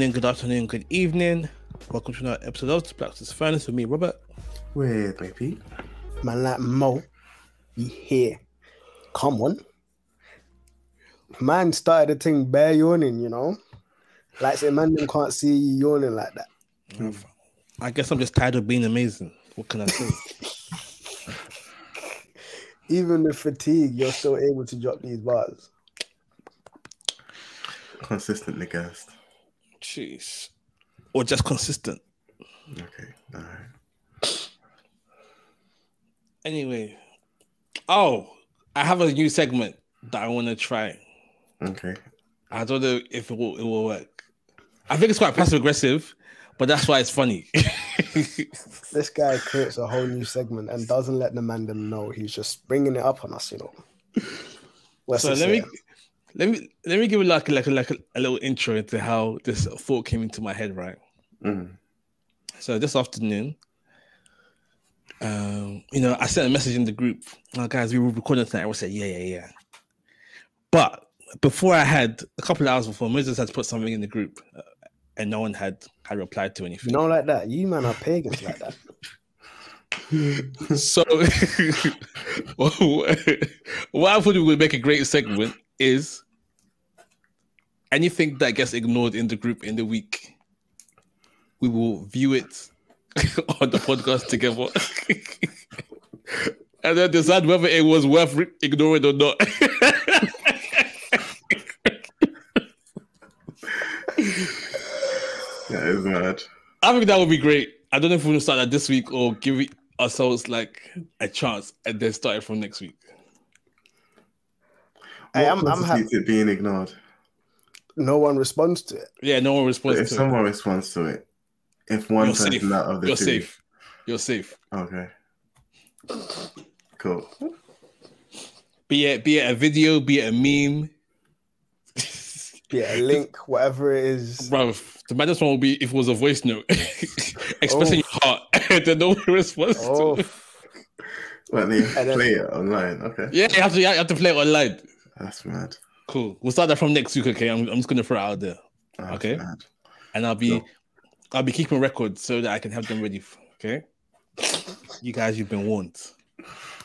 Good morning, good afternoon, good evening. Welcome to another episode of Blacksmith's Furnace with me, Robert. With me, Pete. Man like Mo, you here. Come on. Man started the thing bare yawning, you know? Like say man them can't see you yawning like that. I guess I'm just tired of being amazing. What can I say? Even with fatigue, you're still able to drop these bars. Consistently gassed. Jeez. Or just consistent. Okay. All right. Anyway. Oh, I have a new segment that I want to try. Okay. I don't know if it will, it will work. I think it's quite passive aggressive, but that's why it's funny. This guy creates a whole new segment and doesn't let the man them know. He's just bringing it up on us, you know. What's so let me saying? Let me let me give you like like like a, a little intro into how this thought came into my head, right? Mm. So this afternoon, um, you know, I sent a message in the group. Oh, guys, we were recording tonight. I said, yeah, yeah, yeah. But before I had a couple of hours before, Moses had put something in the group, uh, and no one had had replied to anything. Know, like that. You man are pagans like that. So, what I thought would make a great segment is anything that gets ignored in the group in the week, we will view it on the podcast together, and then decide whether it was worth re- ignoring or not. That is mad. I think that would be great. I don't know if we're gonna start that this week or give ourselves like a chance and then start it from next week. Hey, What I'm- I'm constitutes it being ignored? No one responds to it. Yeah, no one responds. But responds if to someone responds to it, if one You're person safe. out of it. the You're two, safe. You're safe. okay, cool. Be it be it a video, be it a meme. Yeah, a link, whatever it is. Bro, the maddest one would be if it was a voice note expressing your heart and then no one responds Oh, to it. Well, they And then- play it online. Okay, Yeah, you have to you have to play it online. That's mad. Cool. We'll start that from next week, okay? I'm, I'm just gonna throw it out there. That's Okay. mad. And I'll be Sure. I'll be keeping records so that I can have them ready. f- Okay. You guys, you've been warned.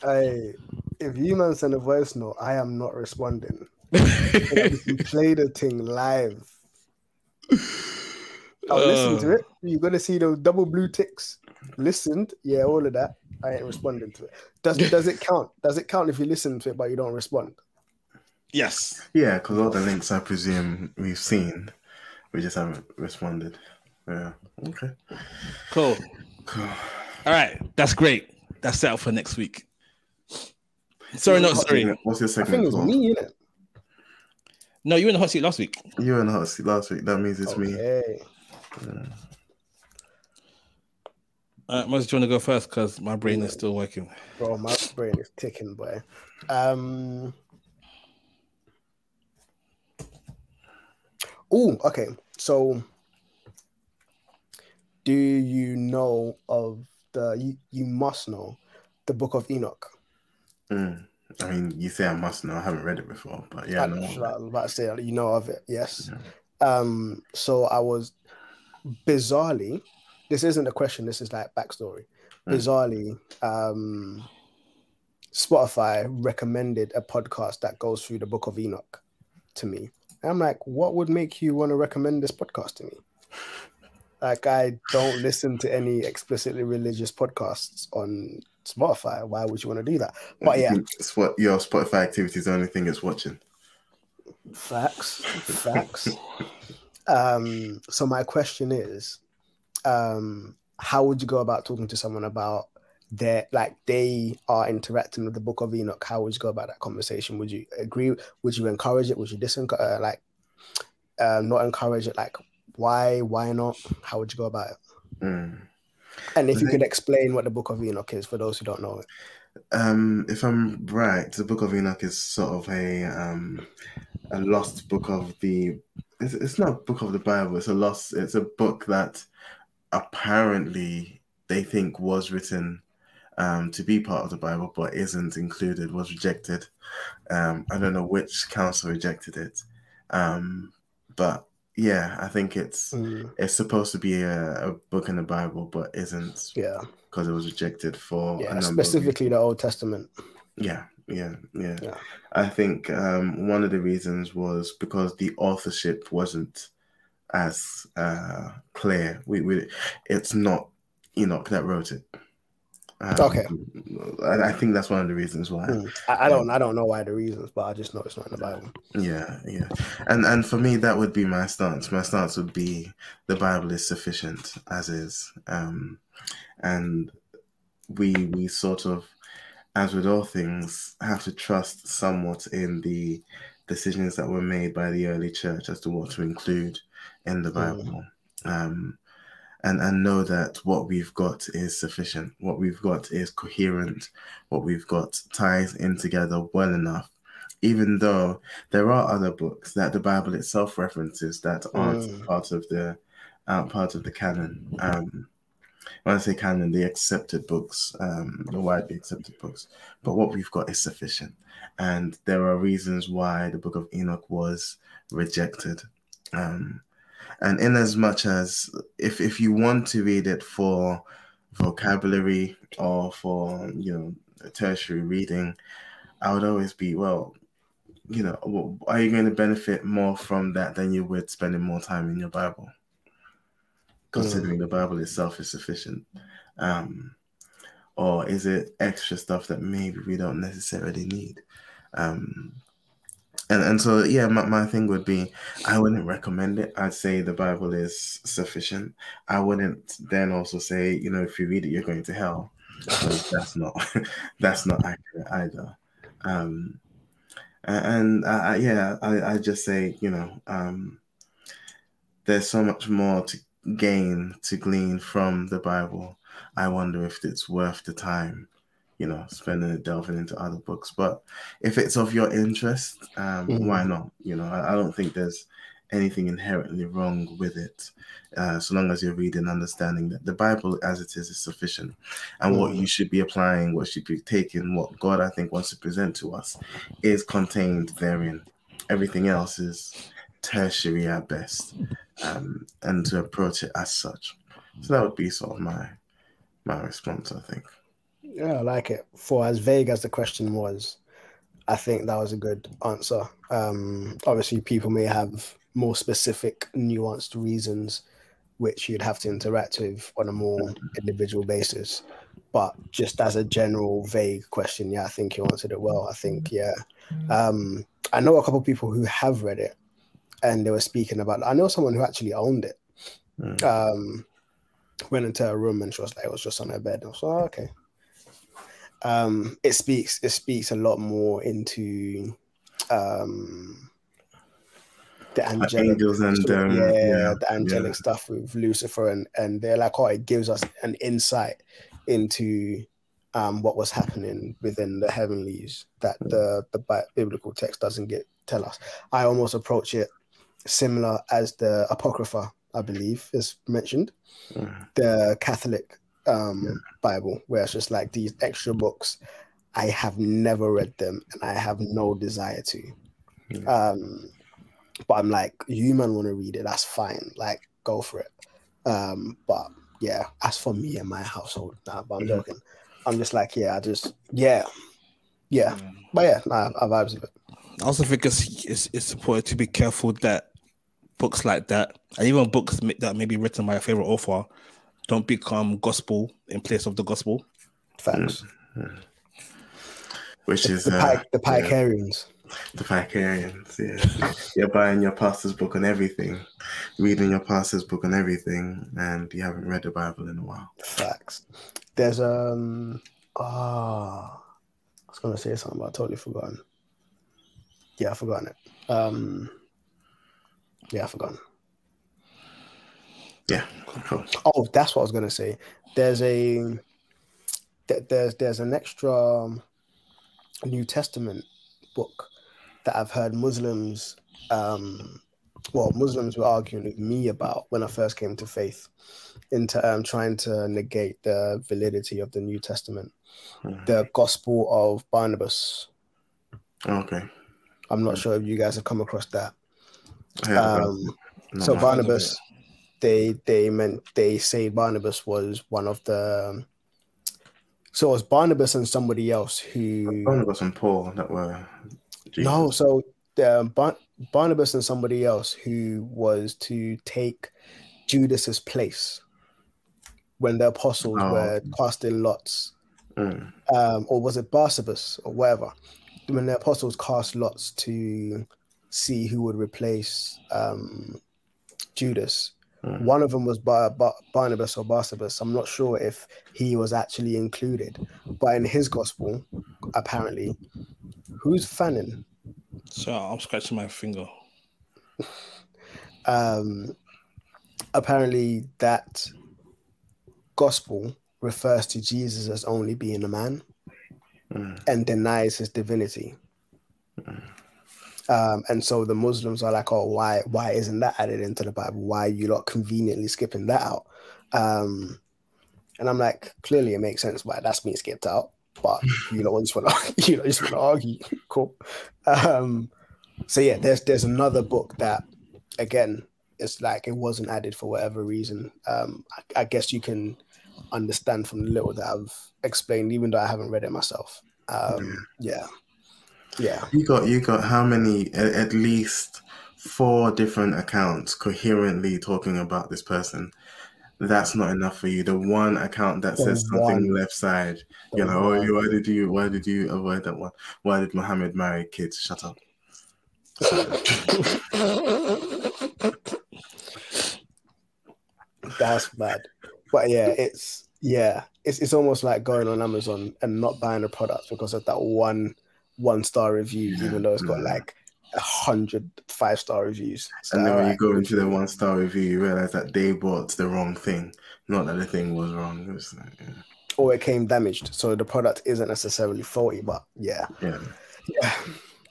hey, if you man send a voice note, I am not responding. you play the thing live. I'll listen to Uh, it. You're gonna see those double blue ticks. Listened, yeah, all of that. I ain't responding to it. Does does it count? Does it count if you listen to it but you don't respond? Yes. Yeah, because all the links I presume we've seen, we just haven't responded. Yeah. Okay. Cool. Cool. All right. That's great. That's set up for next week. Sorry, not sorry. What's your I segment think it's called? me, innit? No, you were in the hot seat last week. You were in the hot seat last week. That means it's me. Okay. Uh, Moses, do you want to go first? Because my brain is still working. Bro, my brain is ticking, boy. Um. Oh, okay. So, do you know of the? You, you must know the Book of Enoch. Mm. I mean, you say I must know. I haven't read it before, but yeah, I, know. I was about to say you know of it. Yes. Um. So I was bizarrely. This isn't a question. This is like backstory. Mm. Bizarrely, um, Spotify recommended a podcast that goes through the Book of Enoch to me. I'm like, what would make you want to recommend this podcast to me? Like, I don't listen to any explicitly religious podcasts on Spotify. Why would you want to do that? But yeah, It's what your Spotify activity is the only thing it's watching. Facts, facts. um, so my question is, um, how would you go about talking to someone about their like they are interacting with the Book of Enoch? How would you go about that conversation? Would you agree? Would you encourage it? Would you disencourage? Uh, like, uh, not encourage it? Like, why? Why not? How would you go about it? Mm. And if you could explain what the Book of Enoch is for those who don't know it. Um, if I'm right, the Book of Enoch is sort of a um, a lost book of the. It's, it's not a book of the Bible. It's a lost. It's a book that apparently they think was written um, to be part of the Bible, but isn't included. Was rejected. Um, I don't know which council rejected it, um, but yeah, I think it's Mm, it's supposed to be a, a book in the Bible, but isn't yeah, because it was rejected for yeah. Specifically, the Old Testament. Yeah, yeah, yeah. Yeah. I think um, one of the reasons was because the authorship wasn't as uh, clear. We, we, it's not Enoch that wrote it. Um, Okay. I, I think that's one of the reasons why. Mm. I, I don't, I don't know why the reasons, but I just know it's not in the Bible. Yeah, yeah. And and for me that would be my stance. My stance would be the Bible is sufficient as is. Um and we we sort of as with all things have to trust somewhat in the decisions that were made by the early church as to what to include in the Mm. Bible. Um and, and know that what we've got is sufficient. What we've got is coherent. What we've got ties in together well enough even though there are other books that the Bible itself references that aren't Mm. part of the aren't part of the canon. Um, when I say canon, the accepted books, um, the widely accepted books. But what we've got is sufficient, and there are reasons why the Book of Enoch was rejected. Um, and in as much as if if you want to read it for vocabulary or for you know tertiary reading, I would always be well you know, are you going to benefit more from that than you would spending more time in your Bible? Considering the Bible itself is sufficient. Um, or is it extra stuff that maybe we don't necessarily need? Um, and, and so, yeah, my, my thing would be I wouldn't recommend it. I'd say the Bible is sufficient. I wouldn't then also say, you know, if you read it, you're going to hell. That's not that's not accurate either. Um, and yeah, I, I just say, you know, um, there's so much more to gain, to glean from the Bible. I wonder if it's worth the time, you know, spending it delving into other books. But if it's of your interest, um, Mhm. why not? You know, I, I don't think there's anything inherently wrong with it, uh, so long as you're reading, understanding that the Bible as it is is sufficient, and what Mhm. you should be applying, what should be taking, what God I think wants to present to us, is contained therein. Everything else is tertiary at best, um, and to approach it as such. So that would be sort of my my response, I think. Yeah, I like it. For as vague as the question was, I think that was a good answer. Um, obviously, people may have more specific, nuanced reasons which you'd have to interact with on a more individual basis. But just as a general, vague question, yeah, I think you answered it well. I think, yeah. Um, I know a couple of people who have read it and they were speaking about I know someone who actually owned it. Mm. Um, went into a room and she was like, it was just on her bed. I was like, oh, okay um it speaks it speaks a lot more into um the angelic angels and sort of- um, yeah, yeah, the angelic yeah. stuff with lucifer and and they're like oh it gives us an insight into um what was happening within the heavenlies that the the biblical text doesn't get tell us i almost approach it similar as the apocrypha i believe is mentioned Mm. the Catholic um, Yeah. Bible, where it's just like these extra books. I have never read them, and I have no desire to. Yeah. Um, but I'm like, you man want to read it? That's fine. Like, go for it. Um, but yeah, as for me and my household, nah, but I'm joking. I'm just like, yeah, I just, yeah, yeah. But yeah, nah, I vibes with it. I also think it's, it's it's important to be careful that books like that, and even books that may be written by a favorite author, don't become gospel in place of the gospel. Facts. Which is The, uh, Pi- the yeah. The Vicarians, yeah. You're buying your pastor's book on everything, reading your pastor's book on everything, and you haven't read the Bible in a while. Facts. There's um ah I was gonna say something but I totally forgotten. Yeah, I've forgotten it. Um yeah, I've forgotten. Yeah. Oh, that's what I was gonna say. There's a there's there's an extra um, New Testament book that I've heard Muslims um well Muslims were arguing with me about when I first came to faith into um, trying to negate the validity of the New Testament. Mhm. The Gospel of Barnabas. Okay. I'm not sure if you guys have come across that. Um, so. Barnabas, they they meant they say Barnabas was one of the. um, So it was Barnabas and somebody else who Barnabas and Paul that were. no, so um, Bar- Barnabas and somebody else who was to take Judas's place when the apostles Oh. were casting lots, Mm, um, or was it Barsabbas or whatever? When the apostles cast lots to see who would replace um, Judas, mm. one of them was Bar- Barnabas or Barsabbas. I'm not sure if he was actually included, but in his gospel, apparently, who's Fannin? So I'm scratching my finger. um, apparently that gospel refers to Jesus as only being a man Mm. and denies his divinity. Um, and so the Muslims are like, oh, why why isn't that added into the Bible? Why are you not conveniently skipping that out? Um, and I'm like, clearly it makes sense why that's being skipped out, but you know, just want to you know just want to argue. cool. Um, so yeah, there's there's another book that again it's like it wasn't added for whatever reason. Um, I, I guess you can understand from the little that I've explained, even though I haven't read it myself. Um, yeah, yeah. You got you got how many? At, least four different accounts coherently talking about this person. That's not enough for you. The one account that The says something one. left side, The you know, oh, why did you why did you avoid that one? Why did Muhammad marry kids? Shut up. That's bad. But yeah, it's yeah, it's it's almost like going on Amazon and not buying a product because of that one one star review, even though it's got Yeah. like a hundred five star reviews. So, And then when you go into the one star review, you realize that they bought the wrong thing, not that the thing was wrong. It was like, yeah. or it came damaged, so the product isn't necessarily faulty. But yeah, yeah. yeah.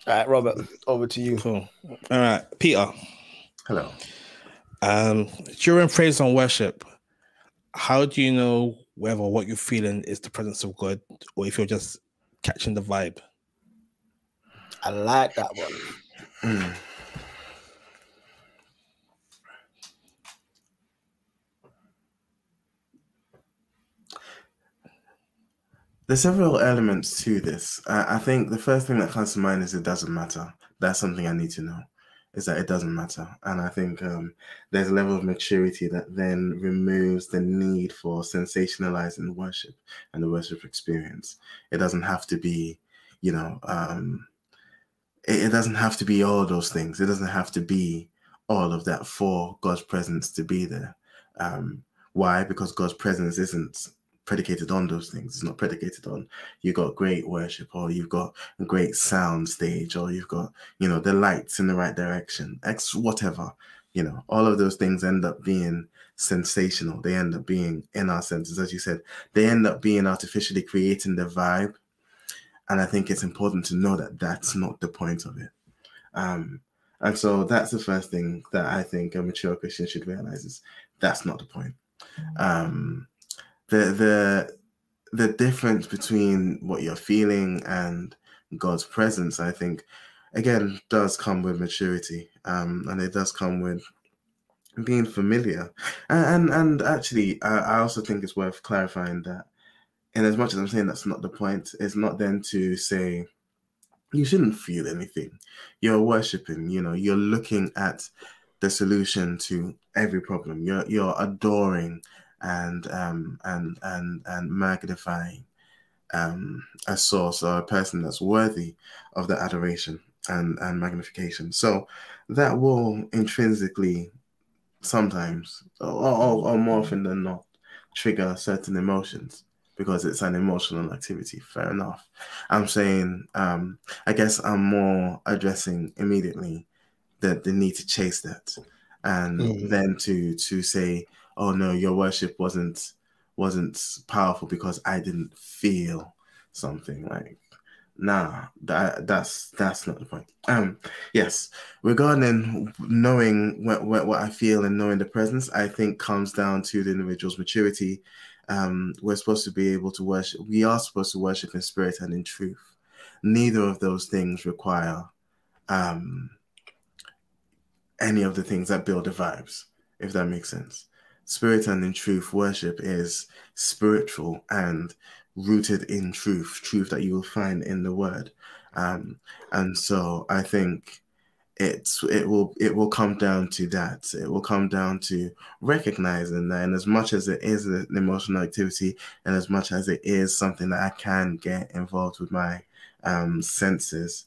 All right, Robert, over to you. Cool. All right, Peter. Hello. Um, during praise and worship, how do you know whether what you're feeling is the presence of God or if you're just catching the vibe? I like that one. Mm. There's several elements to this. I, think the first thing that comes to mind is it doesn't matter. That's something I need to know. Is that it doesn't matter, and I think um, there's a level of maturity that then removes the need for sensationalizing worship and the worship experience. It doesn't have to be, you know, um, it, it doesn't have to be all those things. It doesn't have to be all of that for God's presence to be there. Um, why? Because God's presence isn't predicated on those things. It's not predicated on you've got great worship or you've got a great sound stage or you've got, you know, the lights in the right direction, X whatever. You know, all of those things end up being sensational. They end up being in our senses, as you said, they end up being artificially creating the vibe. And I think it's important to know that that's not the point of it. Um, and so that's the first thing that I think a mature Christian should realize is that's not the point. Um, the the the difference between what you're feeling and God's presence, I think, again, does come with maturity, um, and it does come with being familiar. And and, and actually, I, I also think it's worth clarifying that, in as much as I'm saying that's not the point, it's not then to say you shouldn't feel anything. You're worshiping. You know, you're looking at the solution to every problem. You're you're adoring and um, and and and magnifying um, a source or a person that's worthy of the adoration and and magnification. So that will intrinsically sometimes, or, or, or more often than not, trigger certain emotions because it's an emotional activity. Fair enough. I'm saying, um, I guess I'm more addressing immediately the the need to chase that, and Mm. then to to say oh no your worship wasn't wasn't powerful because i didn't feel something like nah that that's that's not the point um yes regarding knowing what, what, what i feel and knowing the presence i think comes down to the individual's maturity um we're supposed to be able to worship we are supposed to worship in spirit and in truth neither of those things require um any of the things that build the vibes, if that makes sense. Spirit and in truth worship is spiritual and rooted in truth, truth that you will find in the word. Um, and so I think it's it will it will come down to that. It will come down to recognizing that, and as much as it is an emotional activity, and as much as it is something that I can get involved with my um, senses,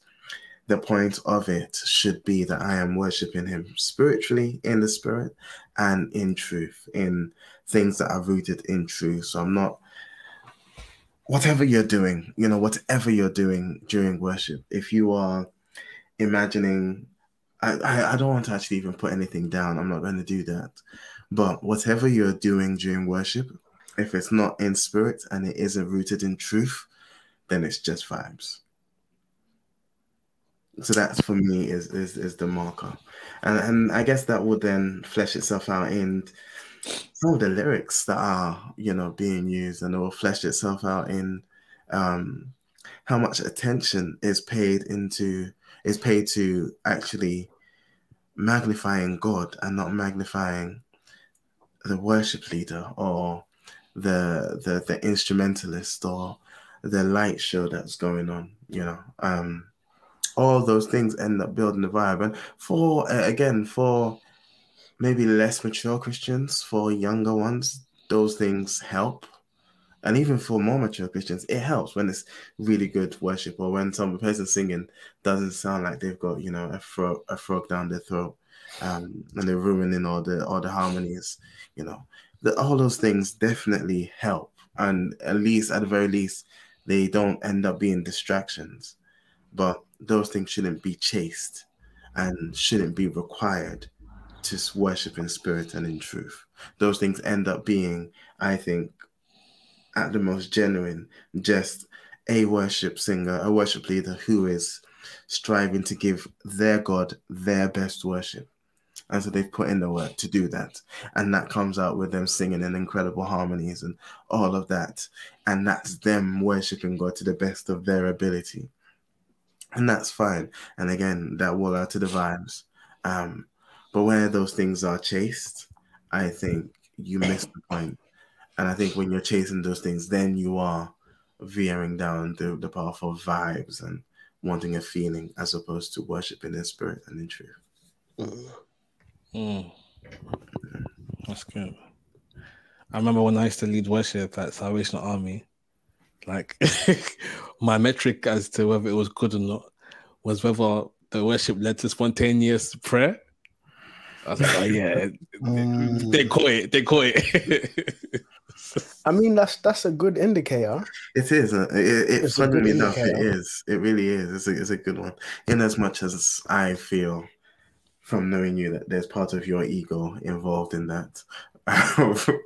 the point of it should be that I am worshiping Him spiritually in the spirit and in truth, in things that are rooted in truth. So I'm not whatever you're doing, you know, whatever you're doing during worship, if you are imagining I, I, don't want to actually even put anything down. I'm not going to do that. But whatever you're doing during worship, if it's not in spirit and it isn't rooted in truth, then it's just vibes. So that's for me is is, is the marker, and and I guess that would then flesh itself out in some of the lyrics that are you know being used, and it will flesh itself out in um, how much attention is paid into is paid to actually magnifying God and not magnifying the worship leader or the the the instrumentalist or the light show that's going on you know? Um all those things end up building the vibe. And for again for maybe less mature christians for younger ones those things help and even for more mature Christians, it helps when it's really good worship or when some person singing doesn't sound like they've got you know a frog a frog down their throat, um, and they're ruining all the all the harmonies. You know, the, all those things definitely help, and at least at the very least, they don't end up being distractions. But those things shouldn't be chased, and shouldn't be required to worship in spirit and in truth. Those things end up being, I think, at the most genuine, just a worship singer, a worship leader who is striving to give their God their best worship. And so they've put in the work to do that. And that comes out with them singing in incredible harmonies and all of that. And that's them worshiping God to the best of their ability. And that's fine. And again, that will add to the vibes. Um, but where those things are chased, I think you miss the point. And I think when you're chasing those things, then you are veering down the, the path of vibes and wanting a feeling as opposed to worshiping in spirit and in truth. Mm. Mm. That's good. I remember when I used to lead worship at Salvation Army, like my metric as to whether it was good or not was whether the worship led to spontaneous prayer. I was like, oh, yeah, mm. they caught it. They caught it. I mean, that's that's a good indicator. It is. A, it, it funnily enough, it is. It really is. It's a, it's a good one. In as much as I feel from knowing you that there's part of your ego involved in that.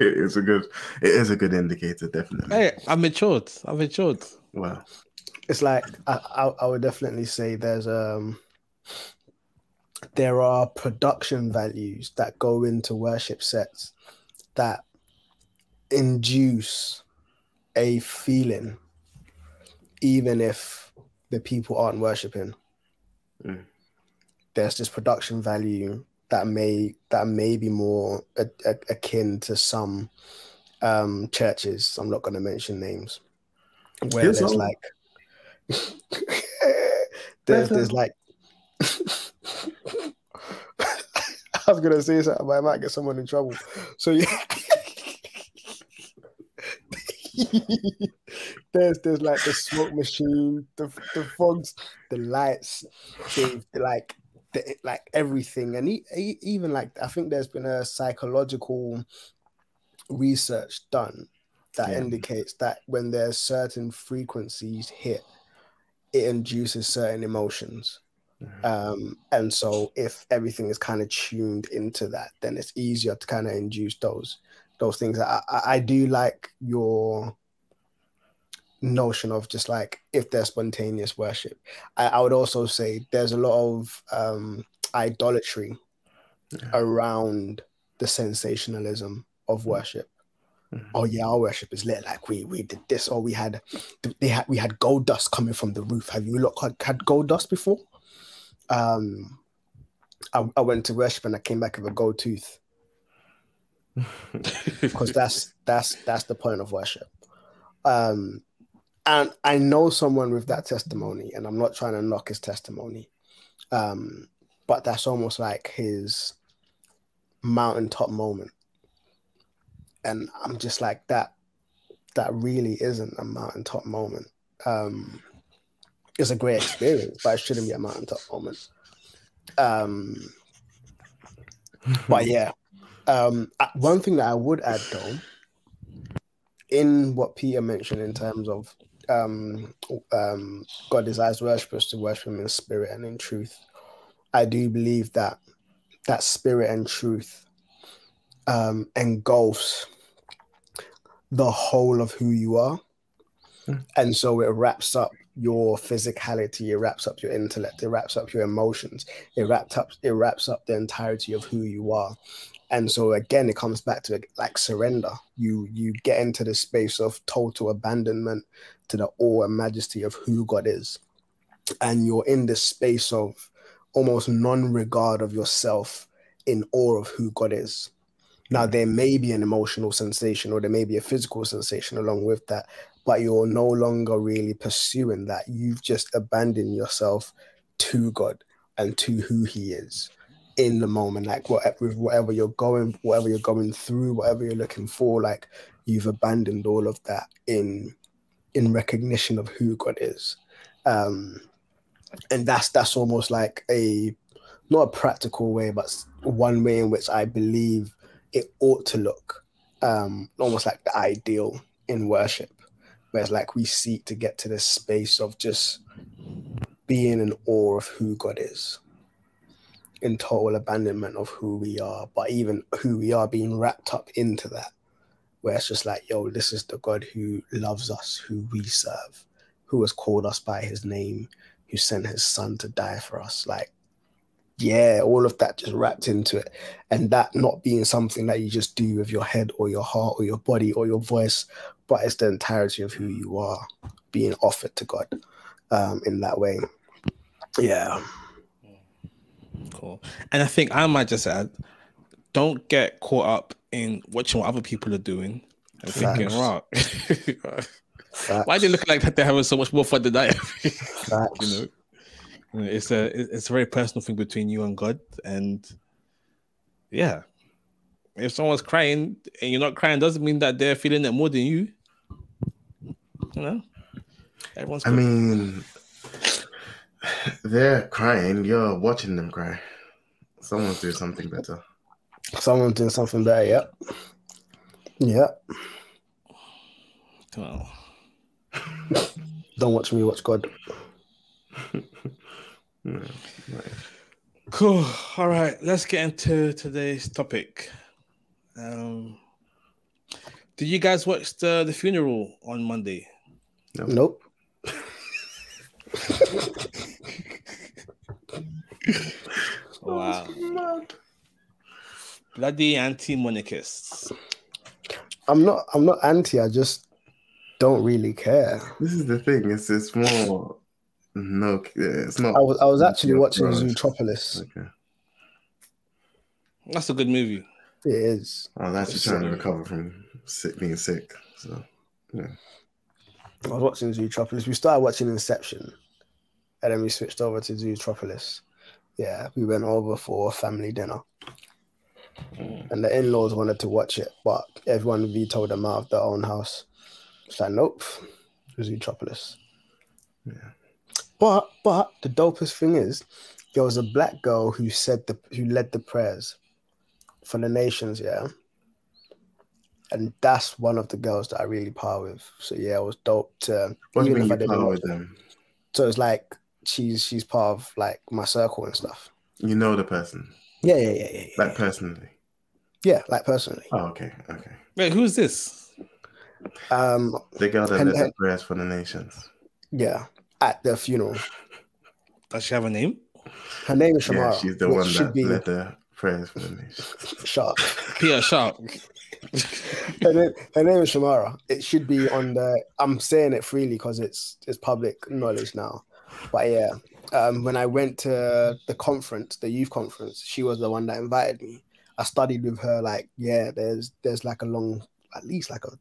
it is a good. It is a good indicator, definitely. Hey, I'm matured. I'm matured. Wow. It's like I, I, I would definitely say there's um there are production values that go into worship sets that induce a feeling, even if the people aren't worshiping. Mm. There's this production value that may that may be more a, a, akin to some um, churches. I'm not going to mention names where there's all. like there's, there's like I was gonna say something, but I might get someone in trouble. So yeah. there's there's like the smoke machine, the the fogs, the lights, the, like the, like everything, and he, he, even like I think there's been a psychological research done that yeah. indicates that when there's certain frequencies hit, it induces certain emotions. Mm-hmm. Um, and so if everything is kind of tuned into that, then it's easier to kind of induce those those things. I, I, do like your notion of just like if there's spontaneous worship. I, I would also say there's a lot of um, idolatry yeah. around the sensationalism of mm-hmm. worship. Mm-hmm. Oh yeah, our worship is lit. Like we we did this, or we had they had we had gold dust coming from the roof. Have you look had gold dust before? Um, I, I went to worship and I came back with a gold tooth because that's that's that's the point of worship. Um, and I know someone with that testimony, and I'm not trying to knock his testimony, um, but that's almost like his mountaintop moment, and I'm just like that. That really isn't a mountaintop moment. Um, it's a great experience, but it shouldn't be a mountaintop moment. Um, but yeah, um, uh, one thing that I would add though, in what Peter mentioned in terms of um, um, God desires worshippers to worship Him in spirit and in truth, I do believe that that spirit and truth um, engulfs the whole of who you are, Mm. and so it wraps up your physicality, it wraps up your intellect, it wraps up your emotions, it wraps up it wraps up the entirety of who you are. And so again it comes back to like surrender. You you get into the space of total abandonment to the awe and majesty of who god is. And you're in this space of almost non-regard of yourself in awe of who god is. Now there may be an emotional sensation or there may be a physical sensation along with that but you're no longer really pursuing that you've just abandoned yourself to god and to who he is in the moment, like what with whatever you're going, whatever you're going through, whatever you're looking for, like you've abandoned all of that in in recognition of who God is. Um and that's that's almost like a not a practical way, but one way in which I believe it ought to look. Um almost like the ideal in worship. Where it's like we seek to get to this space of just being in awe of who God is in total abandonment of who we are, but even who we are being wrapped up into that, where it's just like, yo, this is the God who loves us, who we serve, who has called us by his name, who sent his son to die for us. Like, yeah, all of that just wrapped into it. And that not being something that you just do with your head or your heart or your body or your voice, but it's the entirety of who you are being offered to God um, in that way. Yeah. Cool. And I think I might just add, don't get caught up in watching what other people are doing and thinking, right, why do they look like that they're having so much more fun than I am? Facts. You know, it's a it's a very personal thing between you and God, and yeah, if someone's crying and you're not crying, doesn't mean that they're feeling it more than you. You know, everyone's. I mean, they're crying. You're watching them cry. Someone's doing something better. Someone's doing something better. Yep. Yep. Well, Don't watch me, watch God. Yeah, right. Cool. All right, let's get into today's topic. Um, did you guys watch the the funeral on Monday? Nope. Wow, bloody anti-monarchists. I'm not. I'm not anti. I just don't really care. This is the thing. It's it's more. Mm-hmm. No, it's not. I was. I was actually watching right. Zootropolis. Okay. That's a good movie. It is. I was actually trying to recover from sick, being sick. So yeah. I was watching Zootropolis. We started watching Inception, and then we switched over to Zootropolis. Yeah, we went over for a family dinner, mm. and the in-laws wanted to watch it, but everyone vetoed them out of their own house. It's like, nope, Zootropolis. Yeah. But but the dopest thing is, there was a black girl who said the who led the prayers for the nations. Yeah. And that's one of the girls that I really par with. So yeah, it was dope to what do you even mean if I didn't power with them? so it's like she's she's part of like my circle and stuff. You know the person, Yeah, yeah, yeah, yeah, yeah. like personally. yeah, like personally. Oh, okay, okay. Wait, who's this? Um, The girl that And- led the prayers for the nations. yeah, at the funeral. Does she have a name? Her name is Shamara. Yeah, she's the one that be led the prayers for the nations. Sharp. Peter Sharp. her, name, her name is Shamara. It should be on the. I'm saying it freely because it's it's public knowledge now. But yeah, um, when I went to the conference, the youth conference, she was the one that invited me. I studied with her. Like, yeah, there's there's like a long, at least like a,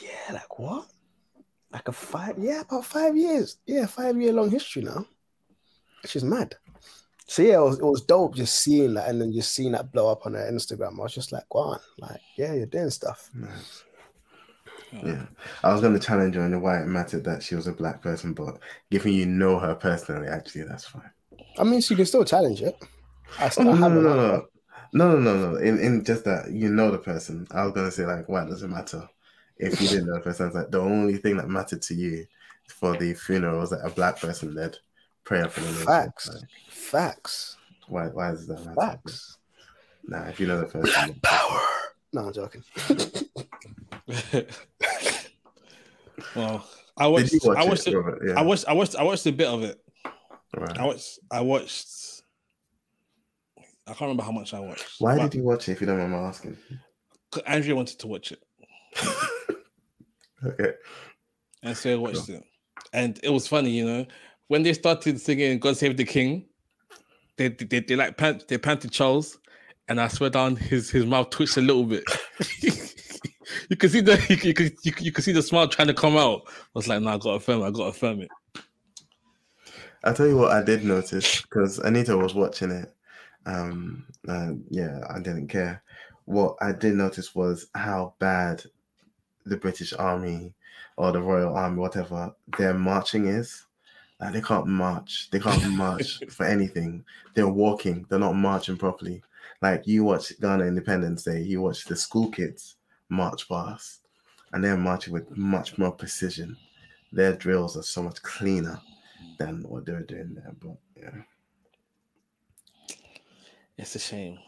yeah, like what, like a five, yeah, about five years, yeah, five year long history now. She's mad. So yeah, it was, it was dope just seeing that and then just seeing that blow up on her Instagram. I was just like, go on, like, yeah, you're doing stuff. Nice. Yeah, I was going to challenge her on the why it mattered that she was a black person, but given you know her personally, actually, that's fine. I mean, she can still challenge it. I Oh, still no, no, no, no, no, no, no, no, no. In, in just that you know the person. I was gonna say like, why does it matter if you didn't know the person? It's like the only thing that mattered to you for the funeral was that a black person led prayer for the nation. Facts. Like, Facts. why? Why does that matter? Facts. Nah, if you know the person, Power. No, I'm joking. well, I watched. did you watch I watched. it, it- Yeah. I watched. I watched. I watched a bit of it. right. I watched. I watched. I can't remember how much I watched. Why but did you watch it? If you don't mind my asking. Andrea wanted to watch it, okay. and so I watched it, and it was funny, you know, when they started singing "God Save the King," they they, they, they like pant, they panted Charles, and I swear down his his mouth twitched a little bit. you could see the you could, you could you could you could see the smile trying to come out. I was like, no, I gotta firm it. I gotta firm it. I'll tell you what I did notice because Anita was watching it. Um, and yeah, I didn't care. What I did notice was how bad the British Army or the Royal Army, whatever, their marching is. Like they can't march. They can't march for anything. They're walking. They're not marching properly. Like you watch Ghana Independence Day, you watch the school kids march past, and they're marching with much more precision. Their drills are so much cleaner than what they're doing there. But yeah, It's a shame.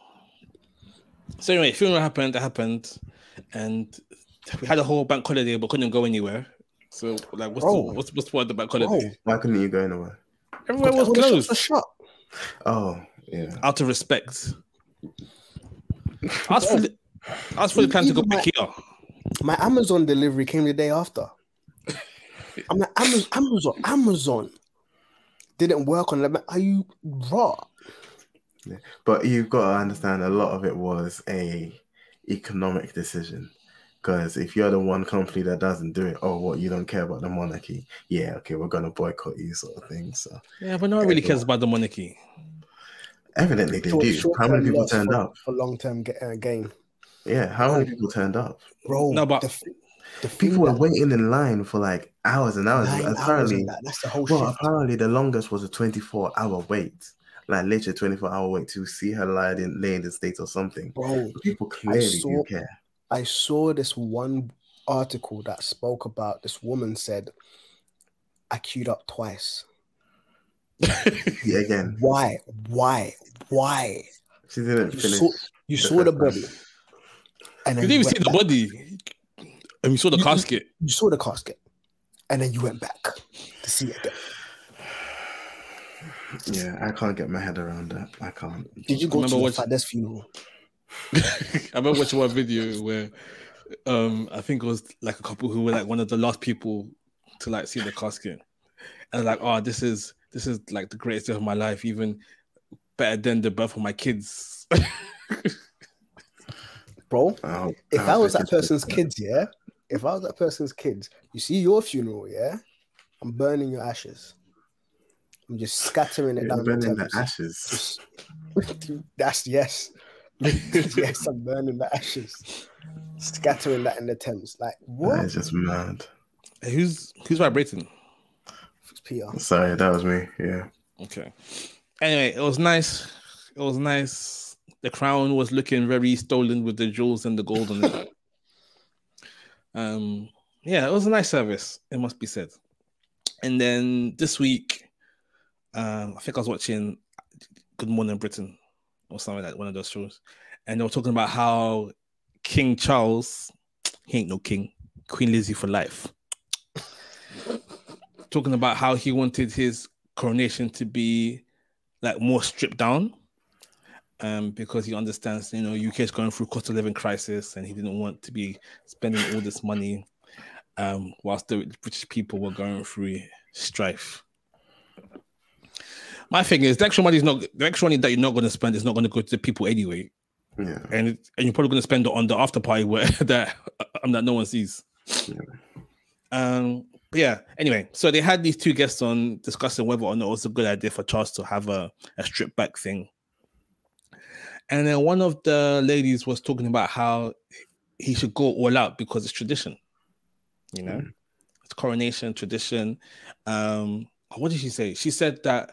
So anyway, funeral happened. That happened, and we had a whole bank holiday, but couldn't go anywhere. So like, what's the, oh. what's what's what the bank holiday? Oh. why couldn't you go anywhere? Everywhere was the closed shut. Oh yeah, out of respect. I was fully, I was fully planning to go back here. My Amazon delivery came the day after. I'm like, Amazon, Amazon, Amazon didn't work on them. Are you raw? but you've got to understand a lot of it was a economic decision. Because if you're the one company that doesn't do it, oh, what you don't care about the monarchy? Yeah, okay, we're gonna boycott you, sort of thing. So Yeah, but no one really cares about the monarchy. evidently they Short- do. How short-term many people turned for, up? for long-term ga- uh, gain, Yeah, how many people turned up? bro? No, but- the, the People were waiting in line for like hours and hours. nine hours apparently, and that, that's the whole Well, shit. apparently the longest was a 24 hour wait. Like literally 24 hour wait to see her lie in lay in the state or something. Bro, People clearly saw- do care. I saw this one article that spoke about this woman said, I queued up twice. Yeah, again, Why? Why? Why? she didn't You finish. saw, you the saw the body. time. And You didn't even went see the back. body, and we saw the You- you- casket. You saw the casket. And then you went back to see it again. Yeah, I can't get my head around that. I can't. Did you go remember to the watching- father's funeral? I remember watching one video where um I think it was like a couple who were like one of the last people to like see the casket. And like, oh, this is this is like the greatest day of my life, even better than the birth of my kids. Bro, Oh, if I was that thinking- person's kids, yeah, if I was that person's kids, you see your funeral, yeah, I'm burning your ashes. I'm just scattering it You're down burning the Thames. ashes. Just- That's yes. yes, I'm burning the ashes. Scattering that in the Thames. Like That what? is just mad. who's who's vibrating? It's Peter. Sorry, that was me. Yeah. Okay. Anyway, it was nice. It was nice. The crown was looking very stolen with the jewels and the gold on it. um, yeah, it was a nice service. It must be said. And then this week, um, I think I was watching Good Morning Britain or something like one of those shows, and they were talking about how King Charles, he ain't no king, Queen Lizzie for life. talking about how he wanted his coronation to be like more stripped down um because he understands you know UK is going through cost of living crisis and he didn't want to be spending all this money um whilst the British people were going through strife My thing is the extra money is not the extra money that you're not going to spend is not going to go to the people anyway, Yeah. and and you're probably going to spend it on the after party where that um, that no one sees. Yeah. Um. yeah. Anyway, so they had these two guests on discussing whether or not it was a good idea for Charles to have a a strip back thing. And then one of the ladies was talking about how he should go all out because it's tradition. You know, Mm. it's coronation tradition. Um, what did she say? She said that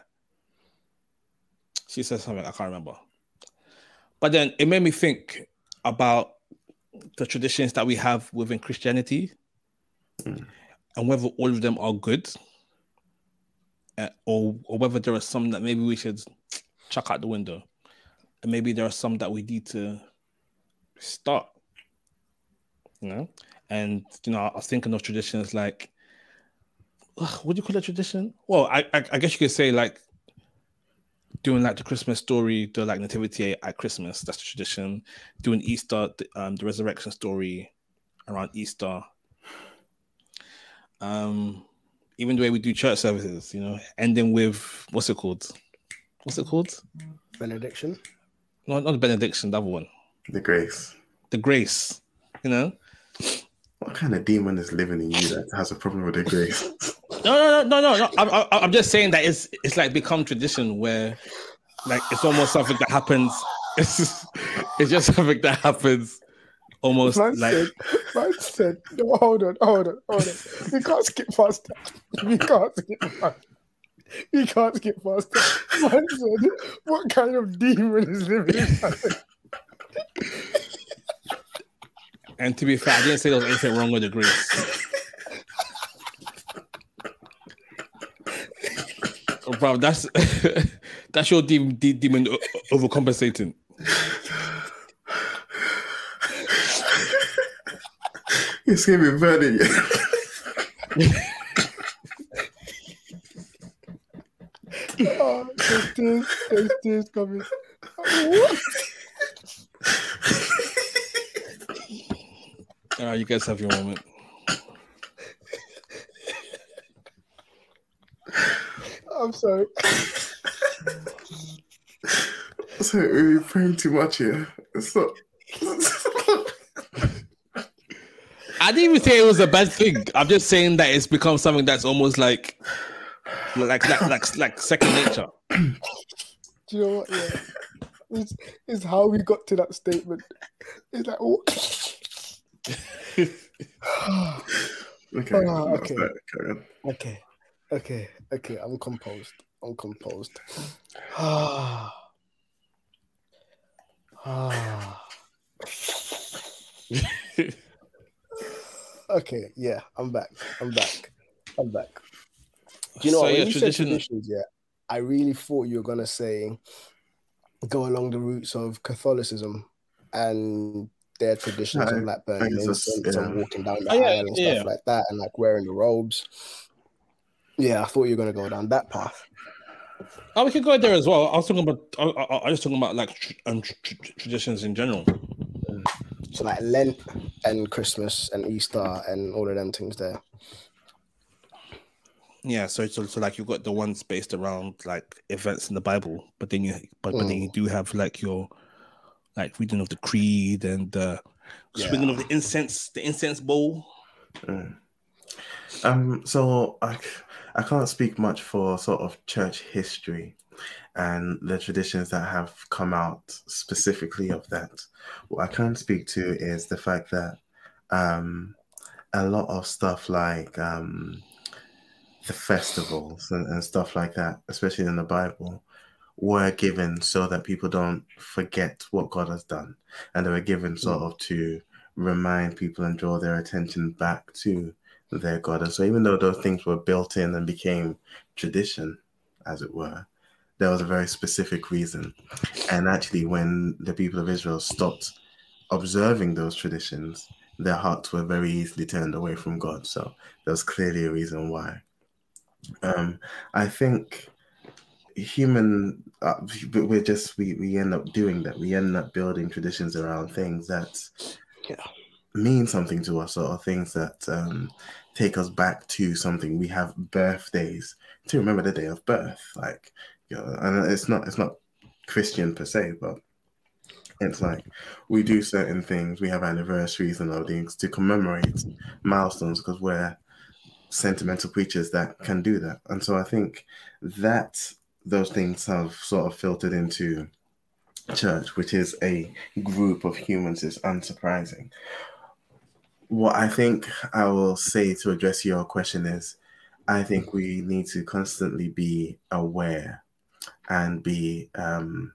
she said something I can't remember. But then it made me think about the traditions that we have within Christianity Mm. and whether all of them are good uh, or, or whether there are some that maybe we should chuck out the window and maybe there are some that we need to start you know and you know i was thinking of traditions like what do you call a tradition well I, I i guess you could say like doing like the christmas story the like nativity at christmas that's the tradition doing easter the, um the resurrection story around easter um even the way we do church services you know ending with what's it called what's it called Benediction. no not the benediction the other one The grace. the grace you know What kind of demon is living in you that has a problem with the grace? No, no, no, no, no. no. I'm, I'm- just saying that it's it's like become tradition where, like, it's almost something that happens. It's just, it's just something that happens, almost Man like said, man said, no, hold on, hold on, hold on. We can't skip past that. We can't skip past We can't skip past that. Man said, what kind of demon is living inside? And to be fair, I didn't say there was anything wrong with the grace. Bro, that's that's your demon, de- demon overcompensating. It's gonna be burning you. Oh, there's tears, there's tears coming. What? All right, you guys have your moment. I'm sorry. So we're praying too much here. It's not. I didn't even say it was a bad thing. I'm just saying that it's become something that's almost like, like, like, like, like second nature. Do you know what? Yeah. It's, it's how we got to that statement. It's like, what? okay. Ah, that's okay. that, carry on. Okay, okay, okay. I'm composed. I'm composed. Ah. Ah. okay, yeah, I'm back. I'm back. I'm back. Do you know So, what? yeah, When you said traditions, yeah, I really thought you were gonna say go along the roots of Catholicism and their traditions No, of like burning guess that's- incense and walking down the Oh, yeah, aisle and stuff yeah. like that, and like wearing the robes. Yeah, I thought you were gonna go down that path. Oh, we could go there as well. I was talking about. I, I, I was talking about like tr- um, tr- tr- traditions in general. So like Lent and Christmas and Easter and all of them things there. Yeah, so, so so like you've got the ones based around like events in the Bible, but then you but, but then you do have like your like reading of the creed and the swinging of the incense, the incense bowl. Mm. Um, so I, I can't speak much for sort of church history and the traditions that have come out specifically of that. What I can speak to is the fact that um, a lot of stuff like um, the festivals and, and stuff like that, especially in the Bible, were given so that people don't forget what God has done. And they were given sort of to remind people and draw their attention back to their God. And so, even though those things were built in and became tradition, as it were, there was a very specific reason. And actually, when the people of Israel stopped observing those traditions, their hearts were very easily turned away from God. So, there was clearly a reason why. Um, I think human uh, we're just we, we end up doing that we end up building traditions around things that Yeah. Mean something to us or things that um, take us back to something we have birthdays to remember the day of birth like You know, and it's not it's not Christian per se, but it's like we do certain things. We have anniversaries and other things to commemorate milestones because we're sentimental creatures that can do that. And so I think that those things have sort of filtered into church, which is a group of humans, is unsurprising. What I think I will say to address your question is I think we need to constantly be aware and be um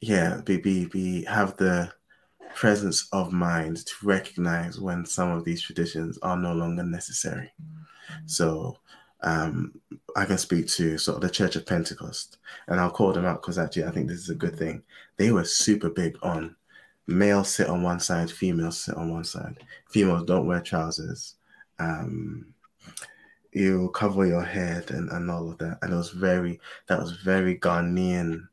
yeah, be be be have the presence of mind to recognize when some of these traditions are no longer necessary. So um, I can speak to sort of the Church of Pentecost, and I'll call them out because actually I think this is a good thing. They were super big on males sit on one side, females sit on one side. Females don't wear trousers. Um, you cover your head and, and all of that. And it was very that was very Ghanaian,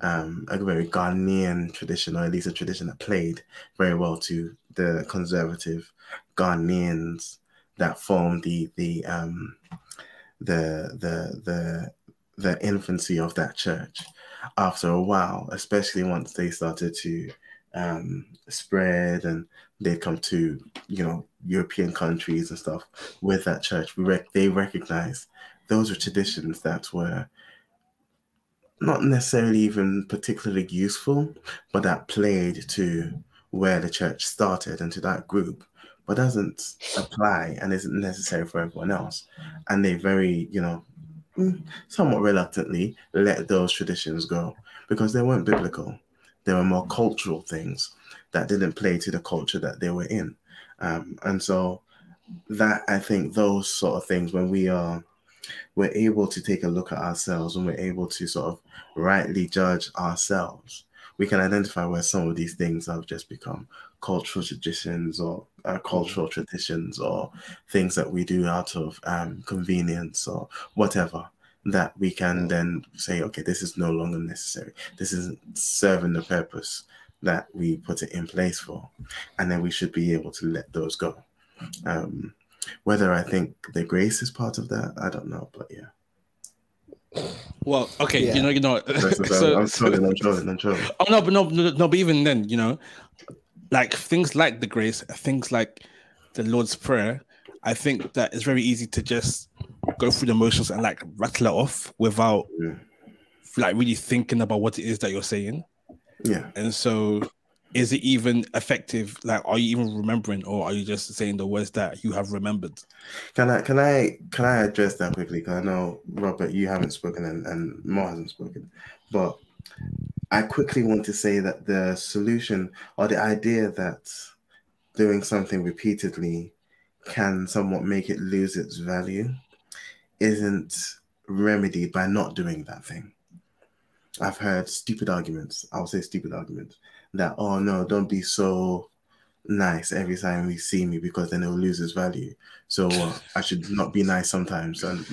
um, a very Ghanaian tradition, or at least a tradition that played very well to the conservative Ghanaians that formed the the um the the the the infancy of that church after a while, especially once they started to um, spread and they'd come to you know European countries and stuff with that church. We rec- they recognized those were traditions that were not necessarily even particularly useful, but that played to where the church started and to that group, but doesn't apply and isn't necessary for everyone else. And they very, you know, mm, somewhat reluctantly let those traditions go because they weren't biblical. They were more cultural things that didn't play to the culture that they were in. Um, and so that I think those sort of things when we are we're able to take a look at ourselves when we're able to sort of rightly judge ourselves, we can identify where some of these things have just become cultural traditions or uh, cultural traditions or things that we do out of um, convenience or whatever that we can then say, okay, this is no longer necessary. This isn't serving the purpose that we put it in place for. And then we should be able to let those go. Um, whether I think the grace is part of that, I don't know, but yeah. Well, okay, Yeah. you know, you know. So, I'm trolling, I'm trolling, I'm trolling. Oh no, but no, no, no, but even then, you know, like things like the grace, things like the Lord's Prayer, I think that it's very easy to just go through the motions and like rattle it off without Yeah. like really thinking about what it is that you're saying. Yeah. And so is it even effective? Like are you even remembering or are you just saying the words that you have remembered? Can I can I can I address that quickly? Because I know Robert, you haven't spoken and, and Mo hasn't spoken, but I quickly want to say that the solution or the idea that doing something repeatedly can somewhat make it lose its value isn't remedied by not doing that thing. I've heard stupid arguments. I'll say stupid arguments that oh no, don't be so nice every time we see me because then it'll lose its value. So uh, I should not be nice sometimes, and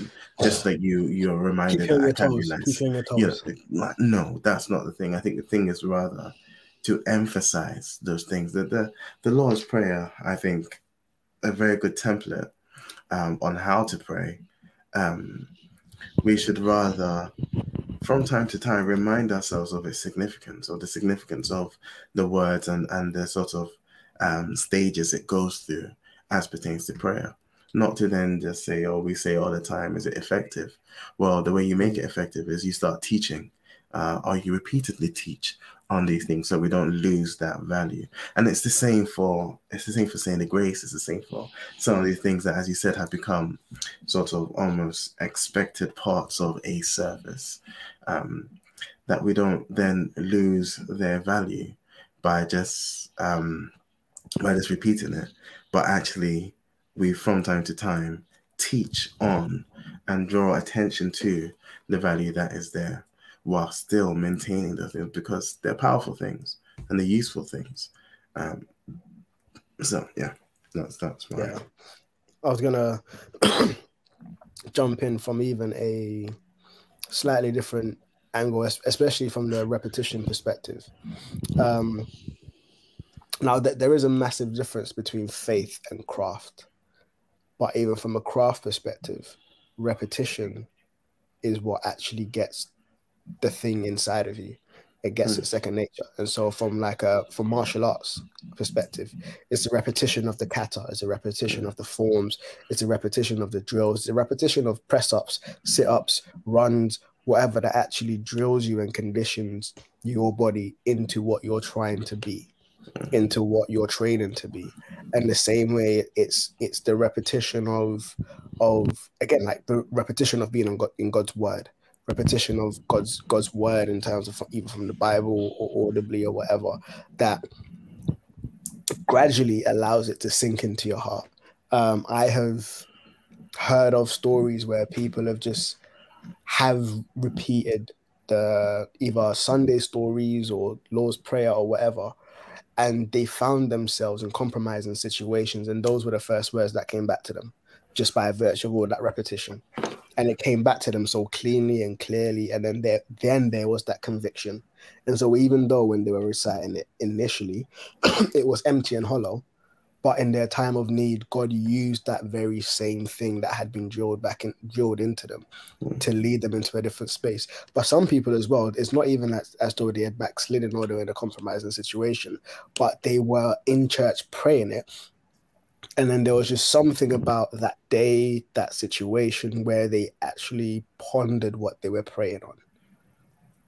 just like you, you're reminded that I can be nice. You on your You toes. know, no, that's not the thing. I think the thing is rather to emphasize those things. That the the Lord's Prayer, I think, a very good template um, on how to pray. Um, we should rather, from time to time, remind ourselves of its significance or the significance of the words and and the sort of um, stages it goes through as pertains to prayer. Not to then just say, oh, we say all the time, is it effective? Well, the way you make it effective is you start teaching, uh, or you repeatedly teach on these things, so we don't lose that value. And it's the same for it's the same for saying the grace. It's the same for some of these things that, as you said, have become sort of almost expected parts of a service. Um, that we don't then lose their value by just um, by just repeating it, but actually we from time to time teach on and draw attention to the value that is there while still maintaining the things because they're powerful things and they're useful things. Um, so yeah, that's that's my Yeah. I was gonna jump in from even a slightly different angle, especially from the repetition perspective. Um, now, th- there is a massive difference between faith and craft, but even from a craft perspective, repetition is what actually gets the thing inside of you. It gets Hmm. its second nature. And so from like a from martial arts perspective, it's a repetition of the kata, it's a repetition of the forms, it's a repetition of the drills, it's a repetition of press ups, sit ups, runs, whatever that actually drills you and conditions your body into what you're trying to be, into what you're training to be. And the same way it's it's the repetition of of again like the repetition of being in, God, in God's word, repetition of God's God's word in terms of even from the Bible or audibly or whatever that gradually allows it to sink into your heart. Um, I have heard of stories where people have just have repeated the either Sunday stories or Lord's Prayer or whatever, and they found themselves in compromising situations, and those were the first words that came back to them, just by virtue of all that repetition, and it came back to them so cleanly and clearly, and then there then there was that conviction, and so even though when they were reciting it initially, it was empty and hollow, but in their time of need, God used that very same thing that had been drilled back in, drilled into them hmm. to lead them into a different space. But some people as well, it's not even as, as though they had backslidden or they were in a compromising situation, but they were in church praying it. And then there was just something about that day, that situation where they actually pondered what they were praying on.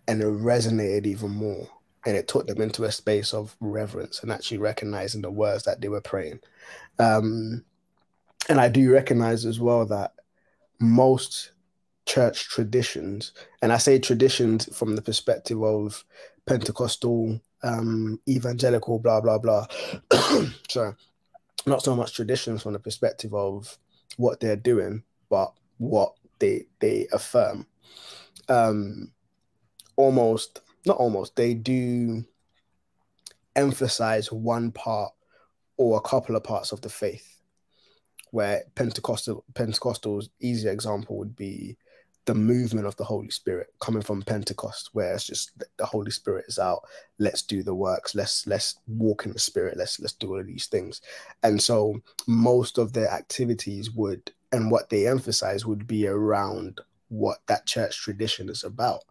And it resonated even more and it took them into a space of reverence and actually recognizing the words that they were praying. Um, and I do recognize as well that most church traditions, and I say traditions from the perspective of Pentecostal, um, evangelical, blah, blah, blah. Sorry, not so much traditions from the perspective of what they're doing, but what they they affirm. Um, almost not almost they do emphasize one part or a couple of parts of the faith where pentecostal pentecostal's easy example would be the movement of the holy spirit coming from pentecost where it's just the holy spirit is out. Let's do the works. Let's let's walk in the spirit. Let's let's do all of these things. And so most of their activities would and what they emphasize would be around what that church tradition is about.